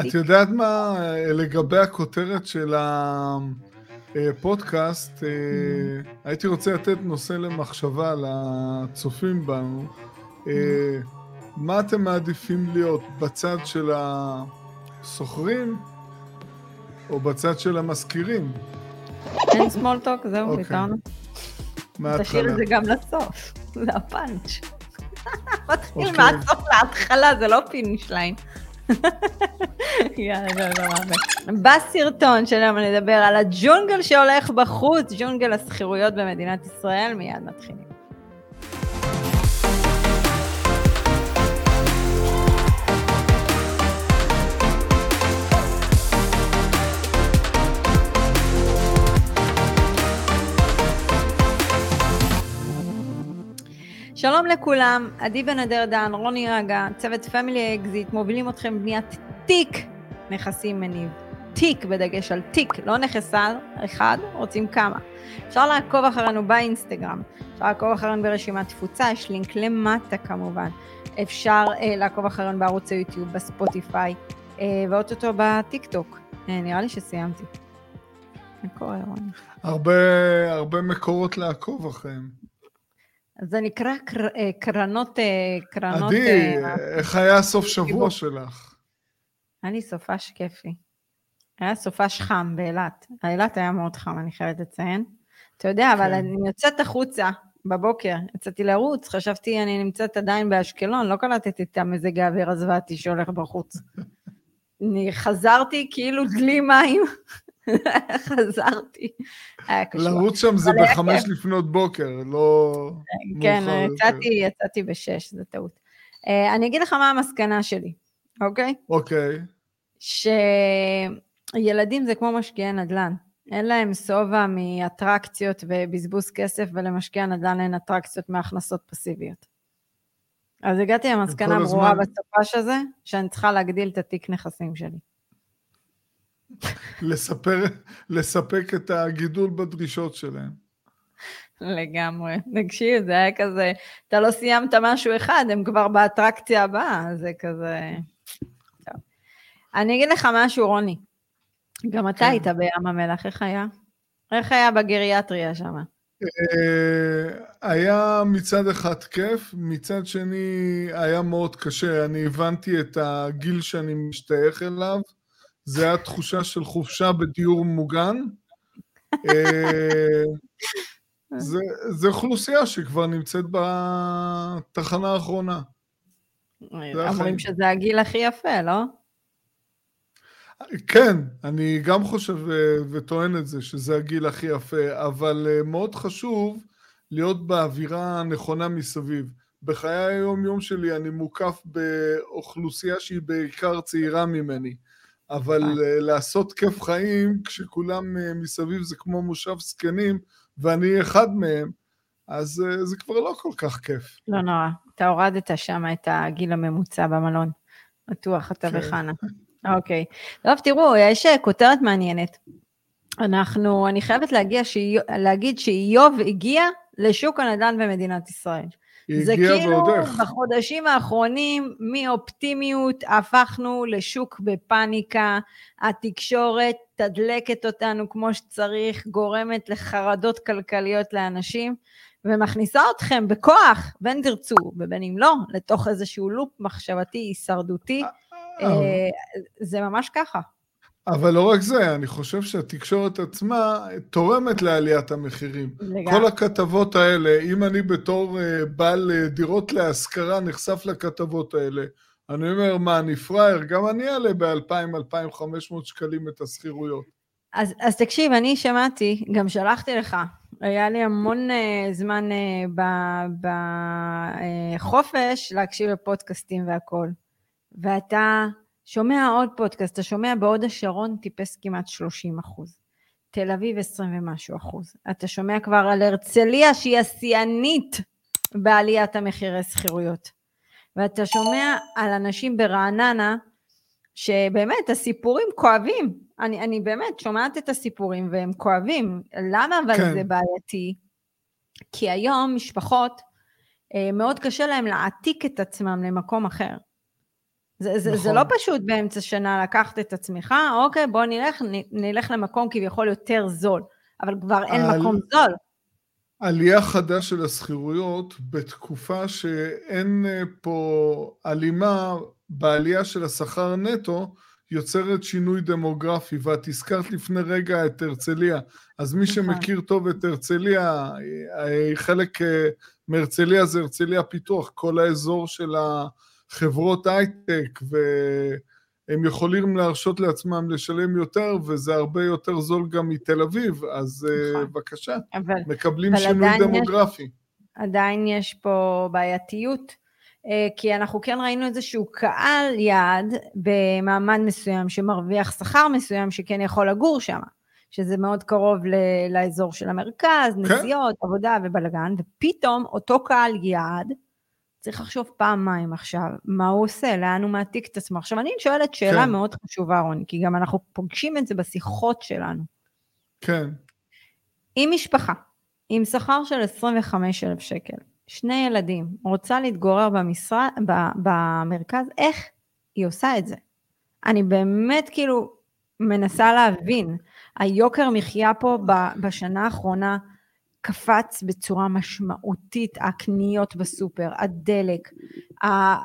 את יודעת מה, לגבי הכותרת של הפודקאסט, אה, הייתי רוצה לתת נושא למחשבה לצופים בנו. אה, מה אתם מעדיפים להיות, בצד של הסוחרים או בצד של המשכירים? אין סמולטוק, זהו, אוקיי. ויתרנו. תשאיר את זה גם לסוף, זה הפאנץ'. מתחיל אוקיי. מהסוף להתחלה, זה לא finish line. לא. בסרטון שלנו נדבר על הג'ונגל שהולך בחוץ, ג'ונגל השכירויות במדינת ישראל, מיד מתחילים. שלום לכולם, עדי בן אדר דן, רוני רגע, צוות Family Exit, מובילים אתכם בבניית תיק נכסים מניב. תיק בדגש על תיק, לא נכס אחד, רוצים כמה. אפשר לעקוב אחרינו באינסטגרם, אפשר לעקוב אחרינו ברשימת תפוצה, יש לינק למטה כמובן. אפשר אה, לעקוב אחרינו בערוץ היוטיוב, בספוטיפיי, אה, ואו-טו-טו בטיק טוק. אה, נראה לי שסיימתי. מה קורה, רוני? הרבה, הרבה מקורות לעקוב אחריהם. זה נקרא קר, אה, קרנות, אה, קרנות... עדי, אה, איך היה הסוף שבוע גיבור. שלך? היה לי סופש כיפי. היה סופש חם באילת. אילת היה מאוד חם, אני חייבת לציין. אתה יודע, אבל כן. אני יוצאת החוצה בבוקר, יצאתי לרוץ, חשבתי אני נמצאת עדיין באשקלון, לא קלטתי את המזג האוויר הזוועתי שהולך בחוץ. אני חזרתי כאילו דלי מים, חזרתי. היה קשור. לרוץ שם זה בחמש כיף. לפנות בוקר, לא כן, יותר. יצאתי, יצאתי בשש, זו טעות. אה, אני אגיד לך מה המסקנה שלי, אוקיי? אוקיי, שילדים זה כמו משקיעי נדל"ן. אין להם שובע מאטרקציות ובזבוז כסף, ולמשקיע נדל"ן אין אטרקציות מהכנסות פסיביות. אז הגעתי למסקנה ברורה בסופש הזה, שאני צריכה להגדיל את התיק נכסים שלי. לספר, לספק את הגידול בדרישות שלהם. לגמרי. תקשיב, זה היה כזה, אתה לא סיימת משהו אחד, הם כבר באטרקציה הבאה, זה כזה... טוב. אני אגיד לך משהו, רוני. גם אתה כן. היית בים המלח, איך היה? איך היה בגריאטריה שם? אה, היה מצד אחד כיף, מצד שני היה מאוד קשה. אני הבנתי את הגיל שאני משתייך אליו. זה היה תחושה של חופשה בדיור מוגן. אה, זה, זה אוכלוסייה שכבר נמצאת בתחנה האחרונה. אומרים שזה הגיל הכי יפה, לא? כן, אני גם חושב אה, וטוען את זה, שזה הגיל הכי יפה, אבל אה, מאוד חשוב להיות באווירה הנכונה מסביב. בחיי היום-יום שלי אני מוקף באוכלוסייה שהיא בעיקר צעירה ממני, אבל אה, לעשות כיף חיים כשכולם אה, מסביב זה כמו מושב זקנים ואני אחד מהם, אז אה, זה כבר לא כל כך כיף. לא נורא. אתה הורדת שם את הגיל הממוצע במלון. בטוח, אתה כן. וחנה. אוקיי. טוב, תראו, יש אה, כותרת מעניינת. אנחנו, אני חייבת להגיע שאיוב, להגיד שאיוב הגיע לשוק הנדל"ן במדינת ישראל. זה כאילו ועוד איך. בחודשים האחרונים מאופטימיות הפכנו לשוק בפאניקה, התקשורת תדלקת אותנו כמו שצריך, גורמת לחרדות כלכליות לאנשים ומכניסה אתכם בכוח, בין תרצו ובין אם לא, לתוך איזשהו לופ מחשבתי הישרדותי. אה, אה, זה ממש ככה. אבל לא רק זה, אני חושב שהתקשורת עצמה תורמת לעליית המחירים. לגמרי. כל הכתבות האלה, אם אני בתור אה, בעל אה, דירות להשכרה נחשף לכתבות האלה, אני אומר, מה, אני פראייר? גם אני אעלה ב-2,000-2,500 שקלים את השכירויות. אז, אז תקשיב, אני שמעתי, גם שלחתי לך, היה לי המון uh, זמן uh, בחופש להקשיב לפודקאסטים והכול. ואתה שומע עוד פודקאסט, אתה שומע בהוד השרון טיפס כמעט 30 אחוז. תל אביב 20 ומשהו אחוז. אתה שומע כבר על הרצליה שהיא השיאנית בעליית המחירי שכירויות. ואתה שומע על אנשים ברעננה שבאמת הסיפורים כואבים. אני, אני באמת שומעת את הסיפורים והם כואבים. למה אבל כן. זה בעייתי? כי היום משפחות, אה, מאוד קשה להם להעתיק את עצמם למקום אחר. זה, זה, נכון. זה לא פשוט באמצע שנה לקחת את עצמך, אוקיי, בוא נלך, נלך למקום כביכול יותר זול, אבל כבר אין על... מקום זול. עלייה חדה של השכירויות בתקופה שאין אה, פה הלימה בעלייה של השכר נטו, יוצרת שינוי דמוגרפי, ואת הזכרת לפני רגע את הרצליה, אז מי נכון. שמכיר טוב את הרצליה, אה, חלק אה, מהרצליה זה הרצליה פיתוח, כל האזור של החברות הייטק, והם יכולים להרשות לעצמם לשלם יותר, וזה הרבה יותר זול גם מתל אביב, אז אה, נכון. בבקשה, אבל, מקבלים אבל שינוי דמוגרפי. יש, עדיין יש פה בעייתיות. אה, כי אנחנו כן ראינו איזשהו קהל יעד במעמד מסוים שמרוויח שכר מסוים שכן יכול לגור שם, שזה מאוד קרוב לאזור של המרכז, כן. נסיעות, עבודה ובלאגן, ופתאום אותו קהל יעד צריך לחשוב פעמיים עכשיו, מה הוא עושה, לאן הוא מעתיק את עצמו. עכשיו, אני שואלת שאלה כן. מאוד חשובה, רוני, כי גם אנחנו פוגשים את זה בשיחות שלנו. כן. אם משפחה עם שכר של 25,000 שקל, שני ילדים, רוצה להתגורר במשרד, ב, במרכז, איך היא עושה את זה? אני באמת כאילו מנסה להבין. היוקר מחיה פה בשנה האחרונה קפץ בצורה משמעותית, הקניות בסופר, הדלק,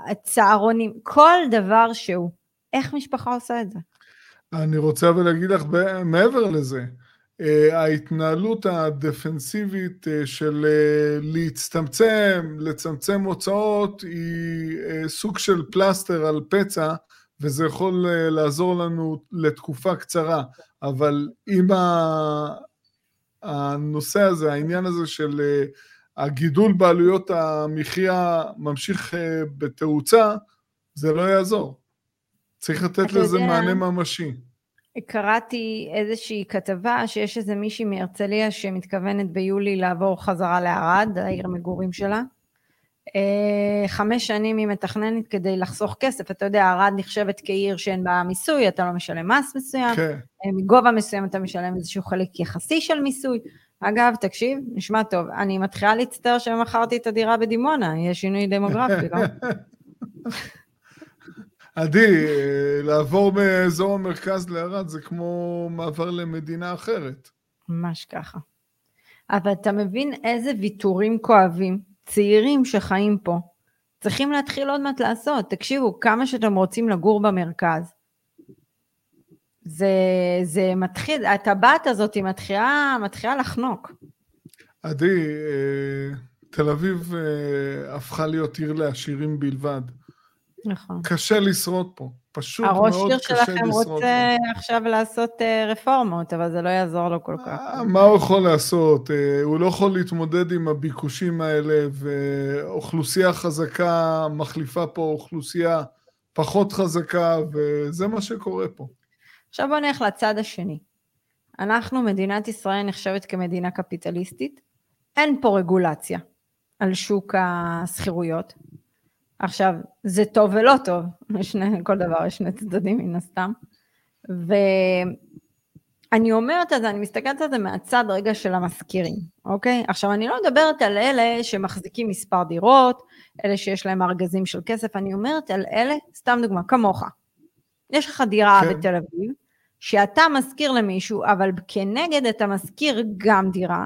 הצהרונים, כל דבר שהוא. איך משפחה עושה את זה? אני רוצה אבל להגיד לך מעבר לזה. אה, ההתנהלות הדפנסיבית אה, של אה, להצטמצם, לצמצם הוצאות, היא סוג של פלסטר על פצע, וזה יכול לעזור לנו לתקופה קצרה, אבל אם הנושא הזה, העניין הזה של הגידול בעלויות המחיה ממשיך בתאוצה, זה לא יעזור. צריך לתת לזה יודע... מענה ממשי. קראתי איזושהי כתבה שיש איזה מישהי מהרצליה שמתכוונת ביולי לעבור חזרה לערד, העיר המגורים שלה. אה, חמש שנים היא מתכננת כדי לחסוך כסף. אתה יודע, ערד נחשבת כעיר שאין בה מיסוי, אתה לא משלם מס מסוים. כן. אה, מגובה מסוים אתה משלם איזשהו חלק יחסי של מיסוי. אגב, תקשיב, נשמע טוב, אני מתחילה להצטער שמכרתי את הדירה בדימונה, יש שינוי דמוגרפי, לא? עדי, אה, לעבור מאזור המרכז לערד זה כמו מעבר למדינה אחרת. ממש ככה. אבל אתה מבין איזה ויתורים כואבים, צעירים שחיים פה, צריכים להתחיל עוד מעט לעשות. תקשיבו, כמה שאתם רוצים לגור במרכז, זה, זה מתחיל, הטבעת הזאת היא מתחילה, מתחילה לחנוק. עדי, אה, תל אביב אה, הפכה להיות עיר לעשירים בלבד. נכון. קשה לשרוד פה. פשוט מאוד קשה לשרוד. הראש עיר שלכם רוצה עכשיו לעשות uh, רפורמות, אבל זה לא יעזור לו כל כך. אה, מה הוא יכול לעשות? Uh, הוא לא יכול להתמודד עם הביקושים האלה, ואוכלוסייה חזקה מחליפה פה אוכלוסייה פחות חזקה, וזה מה שקורה פה. עכשיו בוא נלך לצד השני. אנחנו, מדינת ישראל נחשבת כמדינה קפיטליסטית, אין פה רגולציה על שוק השכירויות. עכשיו, זה טוב ולא טוב, שני, כל דבר יש שני צדדים מן הסתם. ואני אומרת את זה, אני מסתכלת על זה מהצד רגע של המשכירים, אוקיי? עכשיו, אני לא מדברת על אלה שמחזיקים מספר דירות, אלה שיש להם ארגזים של כסף, אני אומרת על אלה, סתם דוגמה, כמוך. יש לך דירה כן. בתל אביב, שאתה משכיר למישהו, אבל כנגד אתה משכיר גם דירה,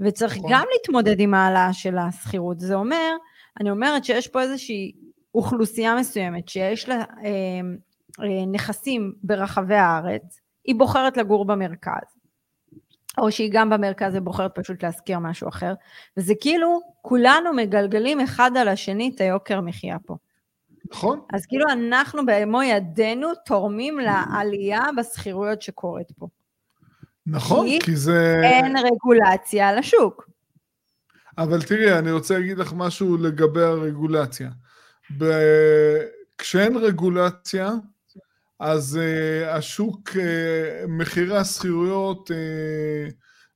וצריך נכון. גם להתמודד עם העלאה של השכירות. זה אומר, אני אומרת שיש פה איזושהי אוכלוסייה מסוימת שיש לה אה, אה, נכסים ברחבי הארץ, היא בוחרת לגור במרכז, או שהיא גם במרכז ובוחרת פשוט להשכיר משהו אחר, וזה כאילו כולנו מגלגלים אחד על השני את היוקר מחיה פה. נכון. אז כאילו אנחנו במו ידינו תורמים לעלייה בשכירויות שקורית פה. נכון, כי, כי זה... אין רגולציה על השוק. אבל תראי, אני רוצה להגיד לך משהו לגבי הרגולציה. ב... כשאין רגולציה, אז uh, השוק, uh, מחירי השכירויות uh,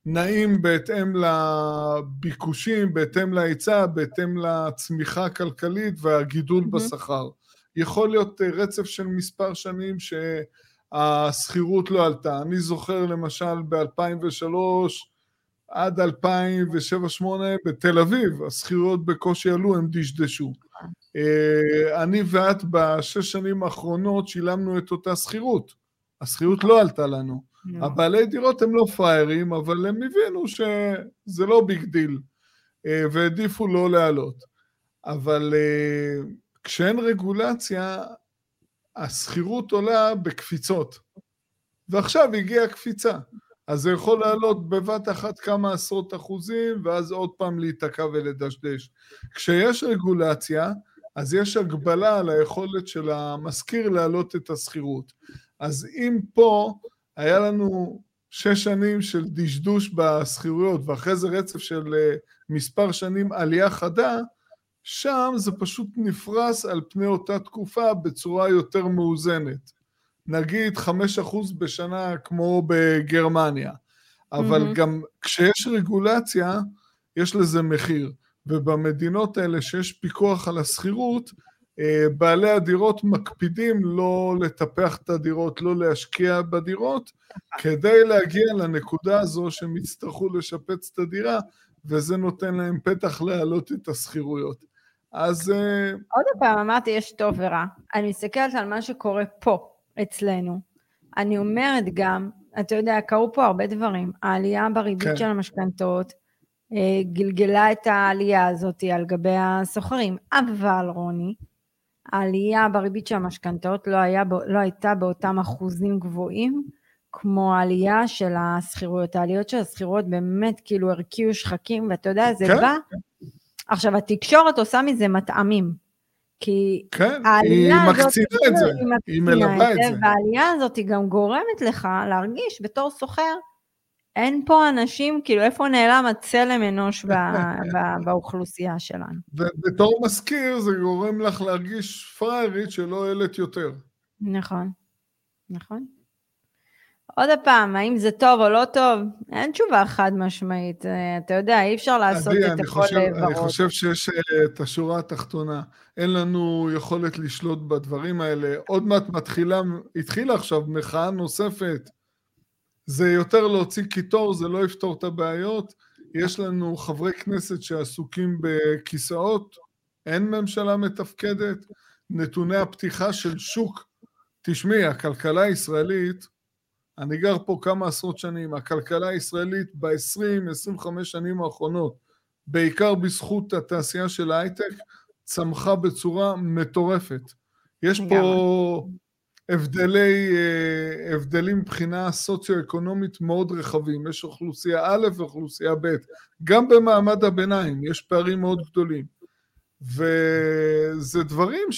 נעים בהתאם לביקושים, בהתאם להיצע, בהתאם לצמיחה הכלכלית והגידול mm-hmm. בשכר. יכול להיות uh, רצף של מספר שנים שהשכירות לא עלתה. אני זוכר למשל ב-2003, עד 2007-2008 בתל אביב, השכירויות בקושי עלו, הם דשדשו. אה, אני ואת בשש שנים האחרונות שילמנו את אותה שכירות. השכירות לא עלתה לנו. הבעלי דירות הם לא פראיירים, אבל הם הבינו שזה לא big deal, אה, והעדיפו לא להעלות. אבל אה, כשאין רגולציה, השכירות עולה בקפיצות. ועכשיו הגיעה קפיצה. אז זה יכול לעלות בבת אחת כמה עשרות אחוזים, ואז עוד פעם להיתקע ולדשדש. כשיש רגולציה, אז יש הגבלה על היכולת של המשכיר להעלות את השכירות. אז אם פה היה לנו שש שנים של דשדוש בשכירויות, ואחרי זה רצף של אה, מספר שנים עלייה חדה, שם זה פשוט נפרס על פני אותה תקופה בצורה יותר מאוזנת. נגיד חמש אחוז בשנה כמו בגרמניה, אבל mm-hmm. גם כשיש רגולציה, יש לזה מחיר. ובמדינות האלה שיש פיקוח על השכירות, אה, בעלי הדירות מקפידים לא לטפח את הדירות, לא להשקיע בדירות, כדי להגיע לנקודה הזו שהם יצטרכו לשפץ את הדירה, וזה נותן להם פתח להעלות את השכירויות. אז... אה, עוד פעם, אמרתי, יש טוב ורע. אני מסתכלת על מה שקורה פה, אצלנו. אני אומרת גם, אתה יודע, קרו פה הרבה דברים. העלייה בריבית כן. של המשכנתאות אה, גלגלה את העלייה הזאת על גבי הסוחרים. אבל, רוני, העלייה בריבית של המשכנתאות לא, לא הייתה באותם אחוזים גבוהים כמו העלייה של השכירויות. העליות של השכירויות באמת כאילו הרקיעו שחקים, ואתה יודע, זה כן. בא... עכשיו, התקשורת עושה מזה מטעמים. כי כן, היא מקצינה את זה, היא מלווה את זה. והעלייה הזאת היא גם גורמת לך להרגיש בתור סוחר, אין פה אנשים, כאילו איפה נעלם הצלם אנוש באוכלוסייה שלנו. ובתור מזכיר זה גורם לך להרגיש פריירית שלא העלית יותר. נכון, נכון. עוד פעם, האם זה טוב או לא טוב? אין תשובה חד משמעית. אה, אתה יודע, אי אפשר לעשות עדי, את הכל ורוד. אני חושב שיש אה, את השורה התחתונה. אין לנו יכולת לשלוט בדברים האלה. עוד מעט מתחילה, התחילה עכשיו מחאה נוספת זה יותר להוציא קיטור, זה לא יפתור את הבעיות. יש לנו חברי כנסת שעסוקים בכיסאות, אין ממשלה מתפקדת. נתוני הפתיחה של שוק, תשמעי, הכלכלה הישראלית, אני גר פה כמה עשרות שנים, הכלכלה הישראלית ב-20-25 שנים האחרונות, בעיקר בזכות התעשייה של ההייטק, צמחה בצורה מטורפת. יש פה הבדלי, אה, הבדלים מבחינה סוציו-אקונומית מאוד רחבים, יש אוכלוסייה א' ואוכלוסייה ב', גם במעמד הביניים יש פערים מאוד גדולים, וזה דברים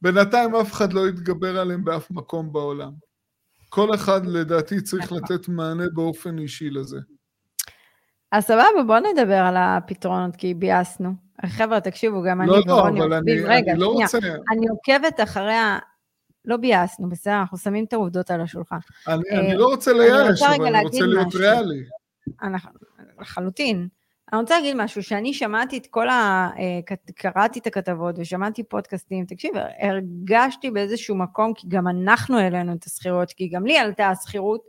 שבינתיים אף אחד לא יתגבר עליהם באף מקום בעולם. כל אחד לדעתי צריך לתת מענה באופן אישי לזה. אז סבבה, בוא נדבר על הפתרונות, כי ביאסנו. חבר'ה, תקשיבו, גם לא, אני לא, ורוני אבל אני, רגע, אני לא רוצה... אני עוקבת אחרי ה... לא ביאסנו, בסדר? אנחנו שמים את העובדות על השולחן. אני, אה, אני לא רוצה לייאש, אבל אני רוצה להיות. ריאלי. לחלוטין. אני רוצה להגיד משהו, שאני שמעתי את כל ה... אה, קראתי את הכתבות ושמעתי פודקאסטים, תקשיב, הרגשתי באיזשהו מקום, כי גם אנחנו העלינו את השכירות, כי גם לי עלתה השכירות,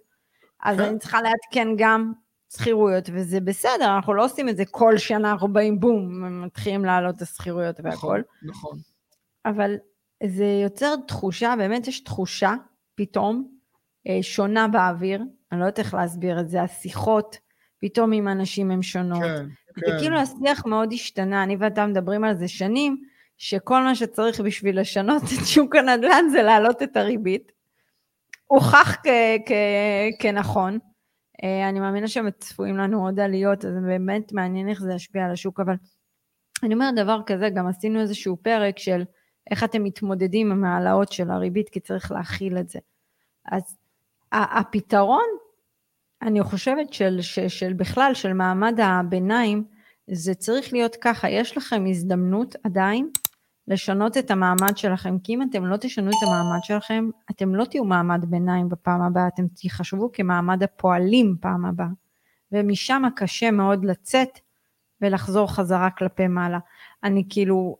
אז כן. אני צריכה לעדכן גם שכירויות, וזה בסדר, אנחנו לא עושים את זה כל שנה, אנחנו באים בום, מתחילים לעלות את השכירויות והכל. נכון, נכון. אבל זה יוצר תחושה, באמת יש תחושה פתאום אה, שונה באוויר, אני לא יודעת איך להסביר את זה, השיחות פתאום עם אנשים הן שונות. כן, כן. וכאילו השיח מאוד השתנה, אני ואתה מדברים על זה שנים, שכל מה שצריך בשביל לשנות את שוק הנדל"ן זה להעלות את הריבית. הוכח כנכון. אה, אני מאמינה שהם צפויים לנו עוד עליות, אז באמת מעניין איך זה ישפיע על השוק, אבל אני אומרת דבר כזה, גם עשינו איזשהו פרק של איך אתם מתמודדים עם העלאות של הריבית, כי צריך להכיל את זה. אז הפתרון, אני חושבת של, של, של בכלל, של מעמד הביניים, זה צריך להיות ככה, יש לכם הזדמנות עדיין לשנות את המעמד שלכם, כי אם אתם לא תשנו את המעמד שלכם, אתם לא תהיו מעמד ביניים בפעם הבאה, אתם תיחשבו כמעמד הפועלים פעם הבאה, ומשם קשה מאוד לצאת ולחזור חזרה כלפי מעלה. אני כאילו,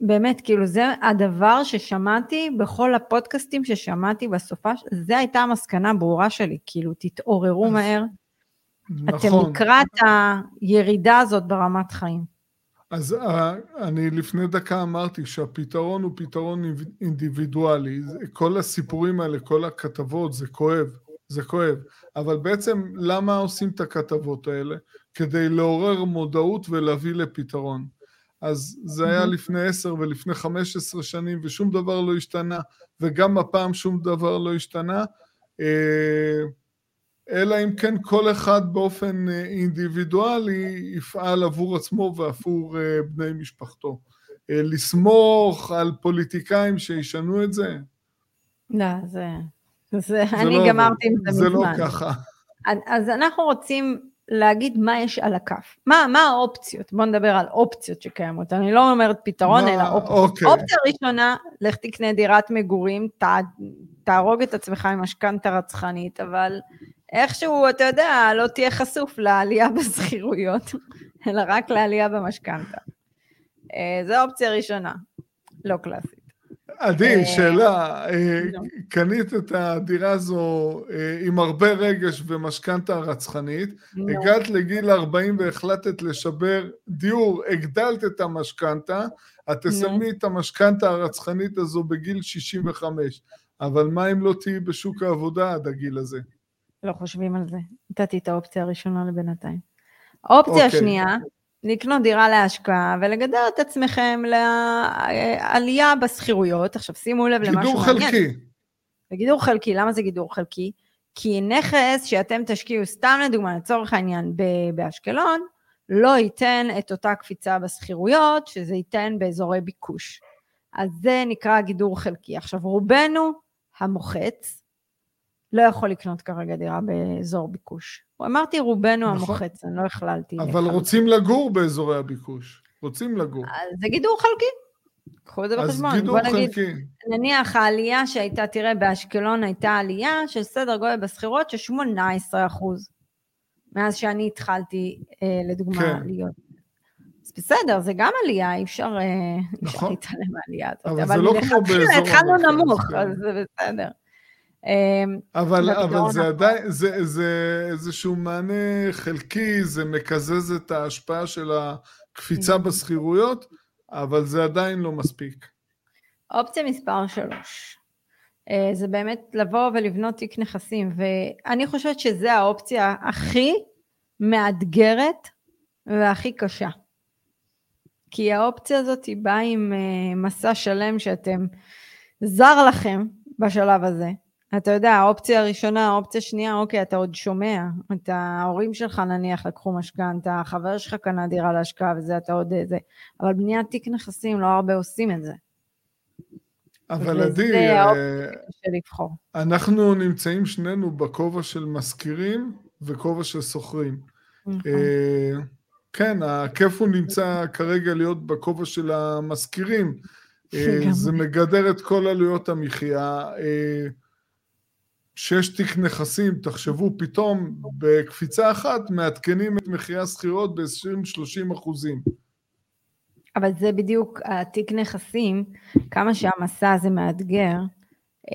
באמת, כאילו זה הדבר ששמעתי בכל הפודקאסטים ששמעתי בסופה, זה הייתה המסקנה הברורה שלי, כאילו תתעוררו מהר, נכון. אתם לקראת הירידה הזאת ברמת חיים. אז אה, אני לפני דקה אמרתי שהפתרון הוא פתרון אינדיבידואלי. כל הסיפורים האלה, כל הכתבות, זה כואב, זה כואב. אבל בעצם למה עושים את הכתבות האלה? כדי לעורר מודעות ולהביא לפתרון. אז זה היה לפני עשר ולפני חמש עשרה שנים ושום דבר לא השתנה, וגם הפעם שום דבר לא השתנה. אה, אלא אם כן כל אחד באופן אה, אינדיבידואלי יפעל עבור עצמו ועבור אה, בני משפחתו. לסמוך על פוליטיקאים שישנו את זה? לא, זה... זה אני לא גמרתי עם זה מזמן. זה לא ככה. אז אנחנו רוצים להגיד מה יש על הכף. מה, מה האופציות? בואו נדבר על אופציות שקיימות. אני לא אומרת פתרון, מה, אלא אופציות. אוקיי. אופציה ראשונה, לך תקנה דירת מגורים, ת, תהרוג את עצמך עם משכנתה רצחנית, אבל איכשהו, אתה יודע, לא תהיה חשוף לעלייה בשכירויות, אלא רק לעלייה במשכנתה. אה, זו אופציה ראשונה, לא קלאסית. עדי, אה, שאלה, אה, קנית את הדירה הזו עם הרבה רגש ומשכנתה רצחנית, הגעת לגיל 40 והחלטת לשבר דיור, הגדלת את המשכנתה, את תסיימי את המשכנתה הרצחנית הזו בגיל 65, אבל מה אם לא תהיי בשוק העבודה עד הגיל הזה? לא חושבים על זה. נתתי את האופציה הראשונה לבינתיים. האופציה okay. אוקיי. השנייה, לקנות דירה להשקעה ולגדר את עצמכם לעלייה בשכירויות. עכשיו שימו לב למשהו מעניין. גידור חלקי. זה גידור חלקי, למה זה גידור חלקי? כי נכס שאתם תשקיעו, סתם לדוגמה, לצורך העניין, באשקלון, לא ייתן את אותה קפיצה בשכירויות, שזה ייתן באזורי ביקוש. אז זה נקרא גידור חלקי. עכשיו, רובנו המוחץ, לא יכול לקנות כרגע דירה באזור ביקוש. אמרתי רובנו נכון. המוחץ, אני לא הכללתי. אבל חלקי. רוצים לגור באזורי הביקוש. רוצים לגור. זה גידור חלקי. קחו את זה בחשבון. אז גידור נגיד, חלקי. נניח העלייה שהייתה, תראה, באשקלון הייתה עלייה של סדר גודל בשכירות של 18 אחוז. מאז שאני התחלתי, אה, לדוגמה, כן. להיות. אז בסדר, זה גם עלייה, אי אפשר, אה, נכון. להתעלם מהעלייה הזאת. אבל, אבל זה לא כמו באזור... התחלנו נמוך, כן. אז זה בסדר. אמ, אבל, אבל זה עדיין, זה, זה איזשהו מענה חלקי, זה מקזז את ההשפעה של הקפיצה mm. בשכירויות, אבל זה עדיין לא מספיק. אופציה מספר שלוש, אה, זה באמת לבוא ולבנות תיק נכסים, ואני חושבת שזו האופציה הכי מאתגרת והכי קשה. כי האופציה הזאת היא באה עם אה, מסע שלם שאתם, זר לכם בשלב הזה, אתה יודע, האופציה הראשונה, האופציה שנייה, אוקיי, אתה עוד שומע. אתה, ההורים שלך נניח לקחו משכנתה, החבר שלך קנה דירה להשקעה וזה, אתה עוד זה. אבל בניית תיק נכסים, לא הרבה עושים את זה. אבל עדי, אה, אנחנו נמצאים שנינו בכובע של משכירים וכובע של שוכרים. נכון. אה, כן, הכיף הוא נמצא כרגע להיות בכובע של המשכירים. אה, זה מגדר את כל עלויות המחיה. שיש תיק נכסים, תחשבו פתאום בקפיצה אחת מעדכנים את מחירי השכירות ב-20-30 אחוזים. אבל זה בדיוק התיק נכסים, כמה שהמסע הזה מאתגר,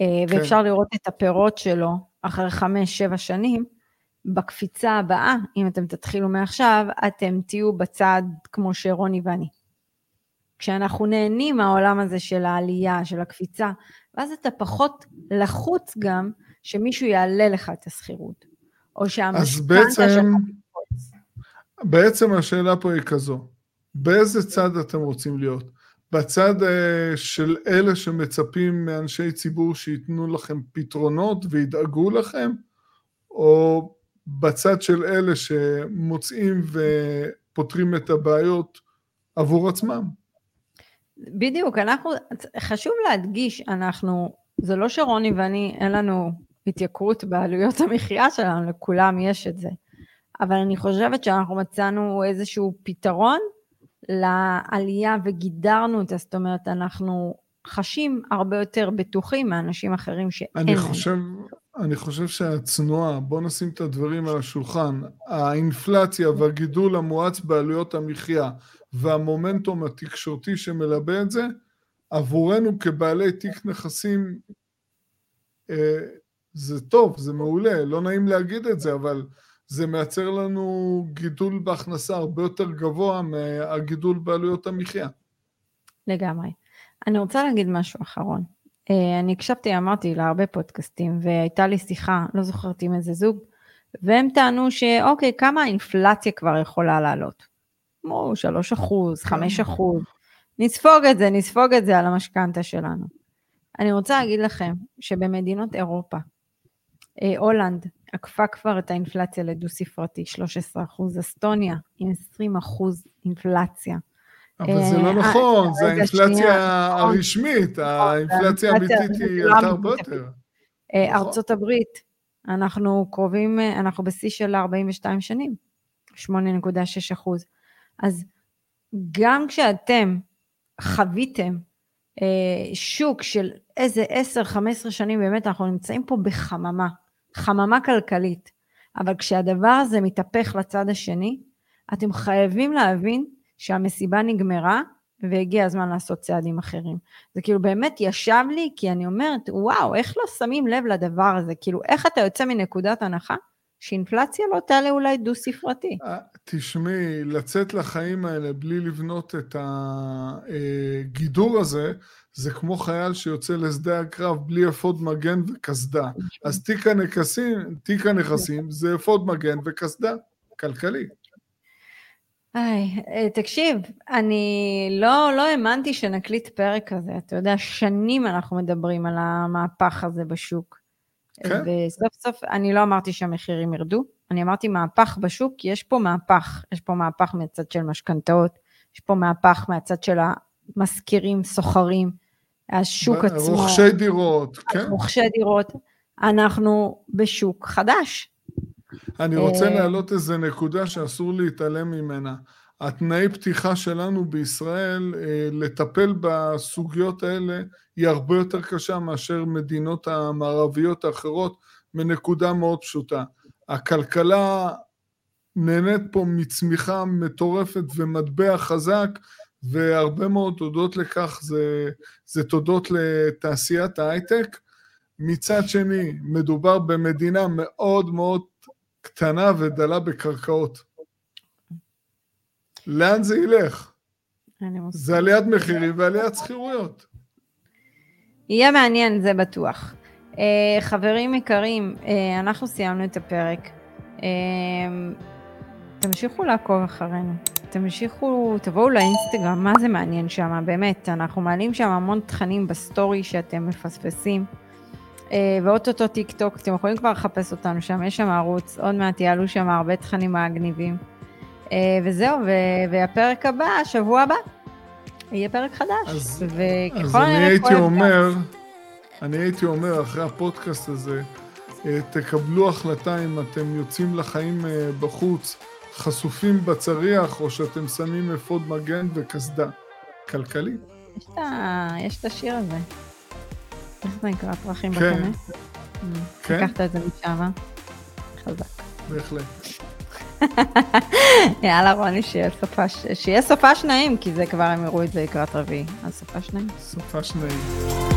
אה, כן. ואפשר לראות את הפירות שלו אחרי חמש-שבע שנים, בקפיצה הבאה, אם אתם תתחילו מעכשיו, אתם תהיו בצד כמו שרוני ואני. כשאנחנו נהנים מהעולם הזה של העלייה, של הקפיצה, ואז אתה פחות לחוץ גם שמישהו יעלה לך את השכירות, או שהמשכנתה שלך תקפוץ. בעצם השאלה פה היא כזו, באיזה צד אתם רוצים להיות? בצד אה, של אלה שמצפים מאנשי ציבור שייתנו לכם פתרונות וידאגו לכם, או בצד של אלה שמוצאים ופותרים את הבעיות עבור עצמם? בדיוק, אנחנו, חשוב להדגיש, אנחנו, זה לא שרוני ואני, אין לנו התייקרות בעלויות המחיה שלנו, לכולם יש את זה. אבל אני חושבת שאנחנו מצאנו איזשהו פתרון לעלייה וגידרנו אותה, זאת אומרת, אנחנו חשים הרבה יותר בטוחים מאנשים אחרים שאין אני חושב, אני חושב שהצנועה, בוא נשים את הדברים על השולחן, האינפלציה והגידול המואץ בעלויות המחיה והמומנטום התקשורתי שמלבה את זה, עבורנו כבעלי תיק נכסים אה, זה טוב, זה מעולה, לא נעים להגיד את זה, אבל זה מייצר לנו גידול בהכנסה הרבה יותר גבוה מהגידול בעלויות המחיה. לגמרי. אני רוצה להגיד משהו אחרון. אה, אני הקשבתי, אמרתי, להרבה פודקאסטים, והייתה לי שיחה, לא זוכרת עם איזה זוג, והם טענו שאוקיי, כמה האינפלציה כבר יכולה לעלות? כמו 3 אחוז, 5 כן. אחוז. נספוג את זה, נספוג את זה על המשכנתה שלנו. אני רוצה להגיד לכם שבמדינות אירופה, הולנד עקפה כבר את האינפלציה לדו-ספרתי, 13 אחוז, אסטוניה עם 20 אחוז אינפלציה. אבל זה לא אה, נכון, זה האינפלציה נכון. הרשמית, נכון, האינפלציה האמיתית היא יותר הרבה יותר. אה, נכון. ארצות הברית, אנחנו קרובים, אנחנו בשיא של 42 שנים, 8.6 אחוז. אז גם כשאתם חוויתם אה, שוק של איזה 10-15 שנים, באמת אנחנו נמצאים פה בחממה, חממה כלכלית, אבל כשהדבר הזה מתהפך לצד השני, אתם חייבים להבין שהמסיבה נגמרה והגיע הזמן לעשות צעדים אחרים. זה כאילו באמת ישב לי, כי אני אומרת, וואו, איך לא שמים לב לדבר הזה? כאילו, איך אתה יוצא מנקודת הנחה שאינפלציה לא תעלה אולי דו-ספרתי? אה, תשמעי, לצאת לחיים האלה בלי לבנות את הגידור הזה, זה כמו חייל שיוצא לשדה הקרב בלי אפוד מגן וקסדה. אז תיק הנכסים, תיק הנכסים זה אפוד מגן וקסדה, כלכלי. היי, אה, תקשיב, אני לא, לא האמנתי שנקליט פרק כזה, אתה יודע, שנים אנחנו מדברים על המהפך הזה בשוק. כן. וסוף סוף, אני לא אמרתי שהמחירים ירדו, אני אמרתי מהפך בשוק, כי יש פה מהפך, יש פה מהפך מהצד של משכנתאות, יש פה מהפך מהצד של המשכירים, סוחרים, השוק עצמו. רוכשי דירות, כן. רוכשי דירות. אנחנו בשוק חדש. אני רוצה אה, להעלות איזה נקודה שאסור להתעלם ממנה. התנאי פתיחה שלנו בישראל אה, לטפל בסוגיות האלה היא הרבה יותר קשה מאשר מדינות המערביות האחרות מנקודה מאוד פשוטה. הכלכלה נהנית פה מצמיחה מטורפת ומטבע חזק והרבה מאוד תודות לכך זה, זה תודות לתעשיית ההייטק. מצד שני, מדובר במדינה מאוד מאוד קטנה ודלה בקרקעות. לאן זה ילך? זה עליית מחירים ועליית שכירויות. יהיה מעניין, זה בטוח. Uh, חברים יקרים, uh, אנחנו סיימנו את הפרק. Uh, תמשיכו לעקוב אחרינו. תמשיכו, תבואו לאינסטגרם, מה זה מעניין שם, באמת, אנחנו מעלים שם המון תכנים בסטורי שאתם מפספסים. ואו-טו-טו טיק טוק, אתם יכולים כבר לחפש אותנו שם, יש שם ערוץ, עוד מעט יעלו שם הרבה תכנים מגניבים. וזהו, והפרק הבא, השבוע הבא, יהיה פרק חדש. אז, אז אני הייתי אומר, אני הייתי אומר, אחרי הפודקאסט הזה, תקבלו החלטה אם אתם יוצאים לחיים בחוץ, חשופים בצריח, או שאתם שמים אפוד מגן וקסדה. כלכלי. יש את השיר הזה. איך זה נקרא? פרחים כן. בקנה? כן. לקחת את זה משם, חזק. בהחלט. יאללה רוני, שיהיה סופה, שניים, כי זה כבר הם יראו את זה לקראת רביעי. אז סופה שניים. סופה שניים.